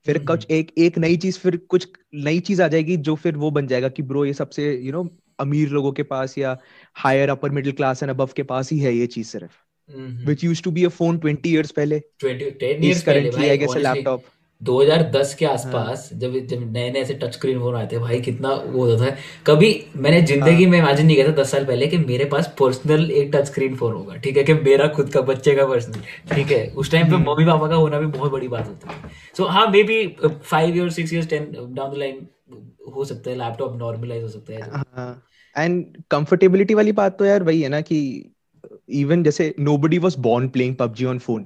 फिर हम्म। कुछ एक एक नई चीज़ फिर कुछ नई चीज़ आ जाएगी जो फिर वो बन जाएगा कि ब्रो ये सबसे यू नो अमीर लोगों के पास या higher upper middle class and above के पास ही है ये चीज़ सिर्फ़. Which use to be a phone 20 years पहले। 20 10 इज़ years पहले करेंटली भाई आई गेस honestly, लैपटॉप 2010 के आसपास जब जब नए नए ऐसे टच स्क्रीन फ़ोन आए थे भाई कितना वो होता था। कभी मैंने ज़िंदगी हाँ। में इमेजिन नहीं किया था दस साल पहले कि मेरे पास पर्सनल एक टच स्क्रीन फ़ोन होगा ठीक है? कि मेरा खुद का बच्चे का पर्सनल ठीक है? उस टाइम पे हम्म। मम्मी पापा का होना भी बहुत बड़ी बात होती है सो हाँ maybe five year six years ten down the line हो सकता है लैपटॉप नॉर्मलाइज हो सकता है हाँ एंड कंफर्टेबिलिटी वाली बात तो यार वही है ना कि इवन जैसे nobody was born playing PUBG on phone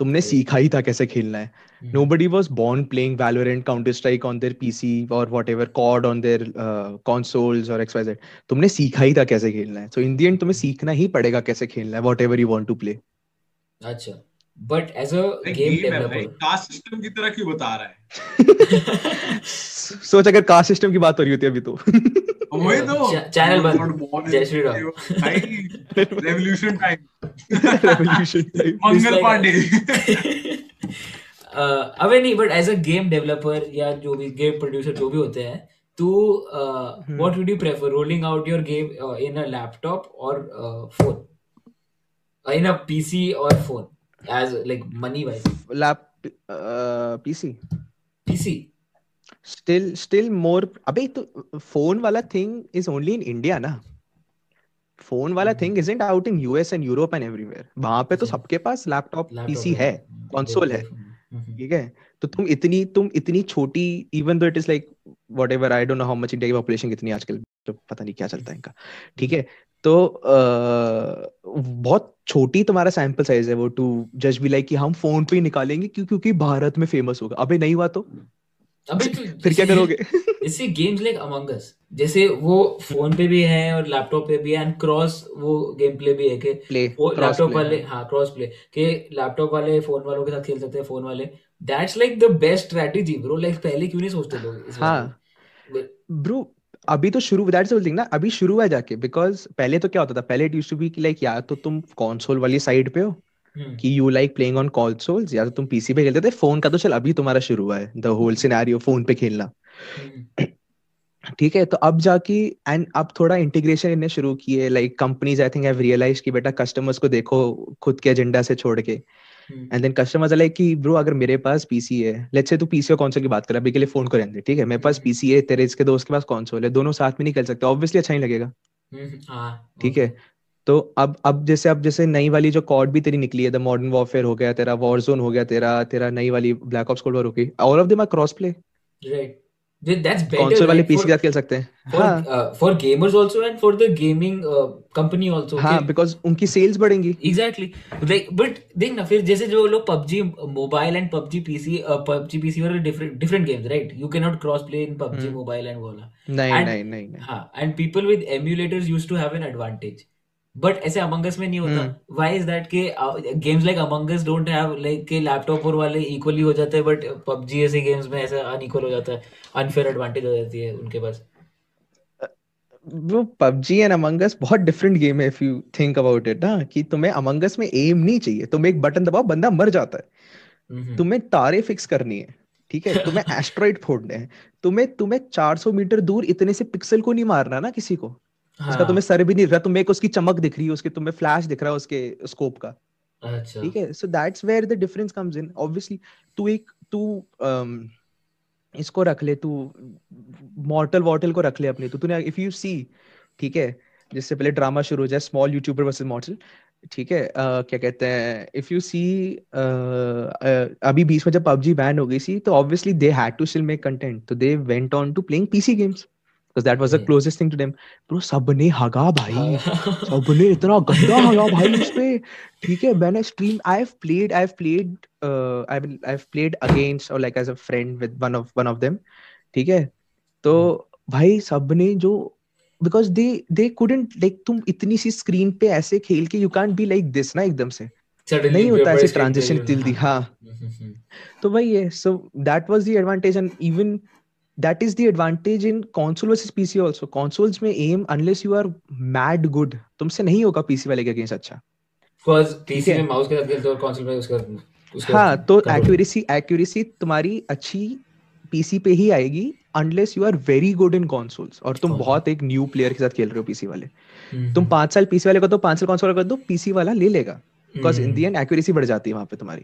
तुमने. सीखा ही था कैसे खेलना है Mhm. nobody was born playing valorant counter strike on their pc or whatever cod on their uh, consoles or xyz तुमने सीखा ही था कैसे खेलना है so in the end तुम्हें सीखना ही पड़ेगा कैसे खेलना है whatever you want to play अच्छा but as a game developer caste system की तरह क्यों बता रहा है? सोच अगर कास्ट सिस्टम की बात हो रही होती है अभी तो। वही तो। चा- channel बंद। जय श्री राम। भाई revolution time revolution time Mangal Pandey. uh, अबे नहीं but as a game developer या जो भी गेम प्रोड्यूसर जो भी होते हैं तो what would you prefer rolling out your game in a laptop और फ़ोन इन अ पीसी और phone as like money wise lap uh, pc PC still still more अबे तो फ़ोन वाला thing is only in India ना phone वाला। Thing isn't out in US and Europe and everywhere वहाँ पे तो सबके पास लैपटॉप पीसी है। console है। हम्म, ठीक है? तो तुम इतनी तुम इतनी छोटी even though it is like whatever I don't know how much India की पॉपुलेशन कितनी आजकल तो पता नहीं क्या चलता है इनका। ठीक है? तो बहुत छोटी तुम्हारा सैंपल साइज़ है वो टू जस्ट भी लाइक कि हम फ़ोन पे ही निकालेंगे क्यों क्योंकि भारत में फ़ेमस होगा। अबे नहीं हुआ तो। अबे तो फिर क्या करोगे? इससे गेम्स लाइक अमंग अस जैसे वो फ़ोन पे भी है और लैपटॉप पे भी है एंड क्रॉस वो गेम प्ले भी है कि वो लैपटॉप वाले हाँ क्रॉस प्ले कि लैपटॉप वाले फ़ोन वालों के साथ खेल सकते हैं फ़ोन वाले। That's like the best strategy bro like पहले क्यों नहीं सोचते लोग हाँ? ब्रो अभी तो शुरू दैट्स द थिंग ना अभी शुरू है जाके बिकॉज़ पहले तो क्या होता था पहले it used to be like या तो तुम कंसोल वाली साइड पे हो हम्म, कि you like playing on consoles या तो तुम पीसी पे खेलते थे फ़ोन का तो चल अभी तुम्हारा शुरू हुआ है द होल सिनेरियो फ़ोन पे खेलना। हम्म, ठीक है तो अब जाके एंड अब थोड़ा इंटीग्रेशन इन्हें शुरू किए like companies I think have realise कि बेटा कस्टमर्स को देखो खुद के एजेंडा से छोड़ के। And then customers are like कि ब्रो अगर मेरे पास पीसी है लेट्स से तू पीसी और कंसोल की बात कर अभी के लिए फ़ोन को रहने ठीक है? मेरे पास हम्म। पीसी है तेरे इसके दोस्त के पास कंसोल है दोनों साथ में नहीं खेल सकते ऑब्वियसली अच्छा नहीं लगेगा। हम्म, हाँ ठीक है? तो अब अब जैसे अब जैसे नई वाली जो कॉड भी तेरी निकली है द मॉडर्न वॉरफेयर हो गया तेरा वॉरजोन हो गया तेरा तेरा नई वाली ब्लैक ऑप्स कोल्ड वॉर हो गई all of them are cross play right that's console better वाले पीसी के साथ खेल सकते हैं। For gamers also and for the gaming company also हाँ बिकॉज़ उनकी सेल्स बढ़ेंगी। एग्जैक्टली लाइक बट देख ना फिर जैसे जो लोग PUBG mobile and PUBG PC PUBG PC और different different games right you can not cross play in PUBG hmm. Mobile and वाला। नहीं नहीं नहीं हाँ and people with emulators used to have an advantage but ऐसे Among Us में नहीं होता। व्हाई इज़ दैट के games like Among Us don't have like के लैपटॉप और वाले इक्वली हो जाते हैं बट पबजी ऐसे गेम्स में ऐसा अनइक्वल हो जाता है। अनफेयर एडवांटेज हो जाती है उनके पास। वो पबजी एंड अमंग अस बहुत डिफरेंट गेम है if you think about it ना कि तुम्हें अमंग अस में एम नहीं चाहिए। तुम एक बटन दबाओ बंदा मर जाता है। हम्म, तुम्हें तारे फिक्स करनी है ठीक है? तुम्हें एस्ट्रॉइड फोड़ने हैं। तुम्हें तुम्हें 400 मीटर दूर इतने से पिक्सल को नहीं मारना ना किसी को। उसका हाँ। तुम्हें सर भी नहीं दिख रहा तुम्हें एक उसकी चमक दिख रही है उसके तुम्हें फ्लैश दिख रहा है उसके स्कोप का। अच्छा। ठीक है? So that's where the difference comes in obviously तू एक तू um, इसको रख ले तू मॉर्टल वॉर्टल को रख ले अपने तो तूने इफ़ यू सी ठीक है? जिससे पहले ड्रामा शुरू हो जाए स्मॉल यूट्यूबर वर्सेस मॉर्टल ठीक है? Uh, क्या कहते हैं? इफ़ यू सी अभी बीच में जब पबजी बैन हो गई थी तो obviously they had to still make content तो they went on to playing PC games because that was the Yeah. Closest thing to them सबने हगा भाई। हाँ। सबने इतना गंदा हगा भाई उस पे ठीक है मैंने stream I have played I have played I I have played against और like as a friend with one of one of them ठीक है? तो भाई सबने जो because they they couldn't like तुम इतनी सी स्क्रीन पे ऐसे खेल के you can't be like this ना एकदम से। Suddenly नहीं होता ऐसे ट्रांजिशन जो- जल्दी हाँ। तो वही है so that was the advantage and even that is the advantage in console versus PC also. Consoles में aim unless you are mad good तुमसे नहीं होगा PC वाले के अगेंस्ट अच्छा। Because PC। में माउस के साथ खेलते हो और console में उसका उसका हाँ तो एक्यूरेसी एक्यूरेसी तुम्हारी अच्छी पीसी पे ही आएगी unless you are very good in consoles और तुम बहुत एक न्यू प्लेयर के साथ खेल रहे हो पीसी वाले। हम्म, तुम पाँच साल पीसी वाले को दो पाँच साल कंसोल कर दो पीसी वाला ले लेगा। Because in the end accuracy बढ़ जाती है वहाँ पे तुम्हारी।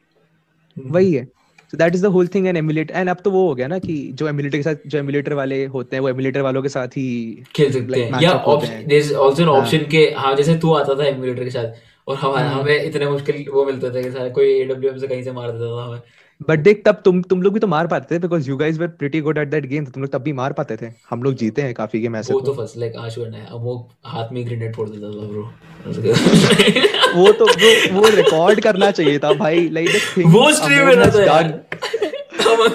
हम्म, वही है। So that is the whole thing and emulate and अब तो वो हो गया ना कि जो एमुलेटर के साथ जो एमुलेटर वाले होते हैं वो एमुलेटर वालों के साथ ही खेल सकते हैं या देयर इज़ आल्सो एन हाँ। ऑप्शन के हाँ जैसे तू आता था एमुलेटर के साथ और हमारे हम्म। हमें इतने मुश्किल वो मिलते थे कि सारे कोई एडब्ल्यूएम से कहीं से मार देता था हमें बट देख तब तुम तुम लोग भी तो मार पाते थे because you guys were pretty good at that game तुम लोग तब भी मार पाते थे। हम लोग जीते हैं काफ़ी गेम ऐसे वो तो। First like Ashu and Amogh हाथ में ग्रेनेड फोड़ देता था ब्रो वो तो वो वो रिकॉर्ड करना चाहिए था भाई लाइक वो स्ट्रीम में रहता है यार।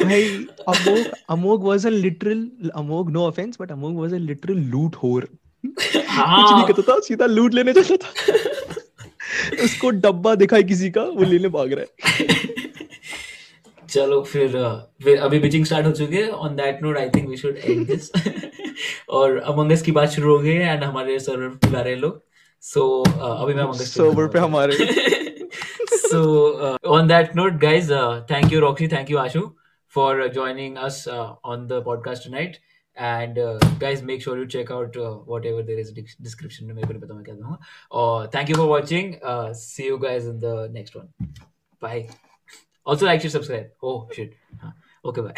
भाई Amogh Amogh was a literal Amogh no offence but Amogh was a literal loot whore कुछ नहीं हाँ करता था सीधा लूट लेने जाता था। उसको डब्बा दिखाई किसी का वो लेने भाग रहा है। चलो फिर अभी बिजिंग स्टार्ट हो चुके हैं। On that note I think we should end this और अमंग की बात शुरू हो गई एंड हमारे सर्वर पे ला रहे हैं लोग। सो अभी मैं अमंग सर्वर पे हमारे। So on that note guys thank you Roxy thank you Ashu for joining us on the podcast tonight and guys make sure you check out whatever is description में मेरे को क्या दूँगा और thank you for watching see you guys in the next one bye Also like, share, subscribe. Oh shit. Okay, bye.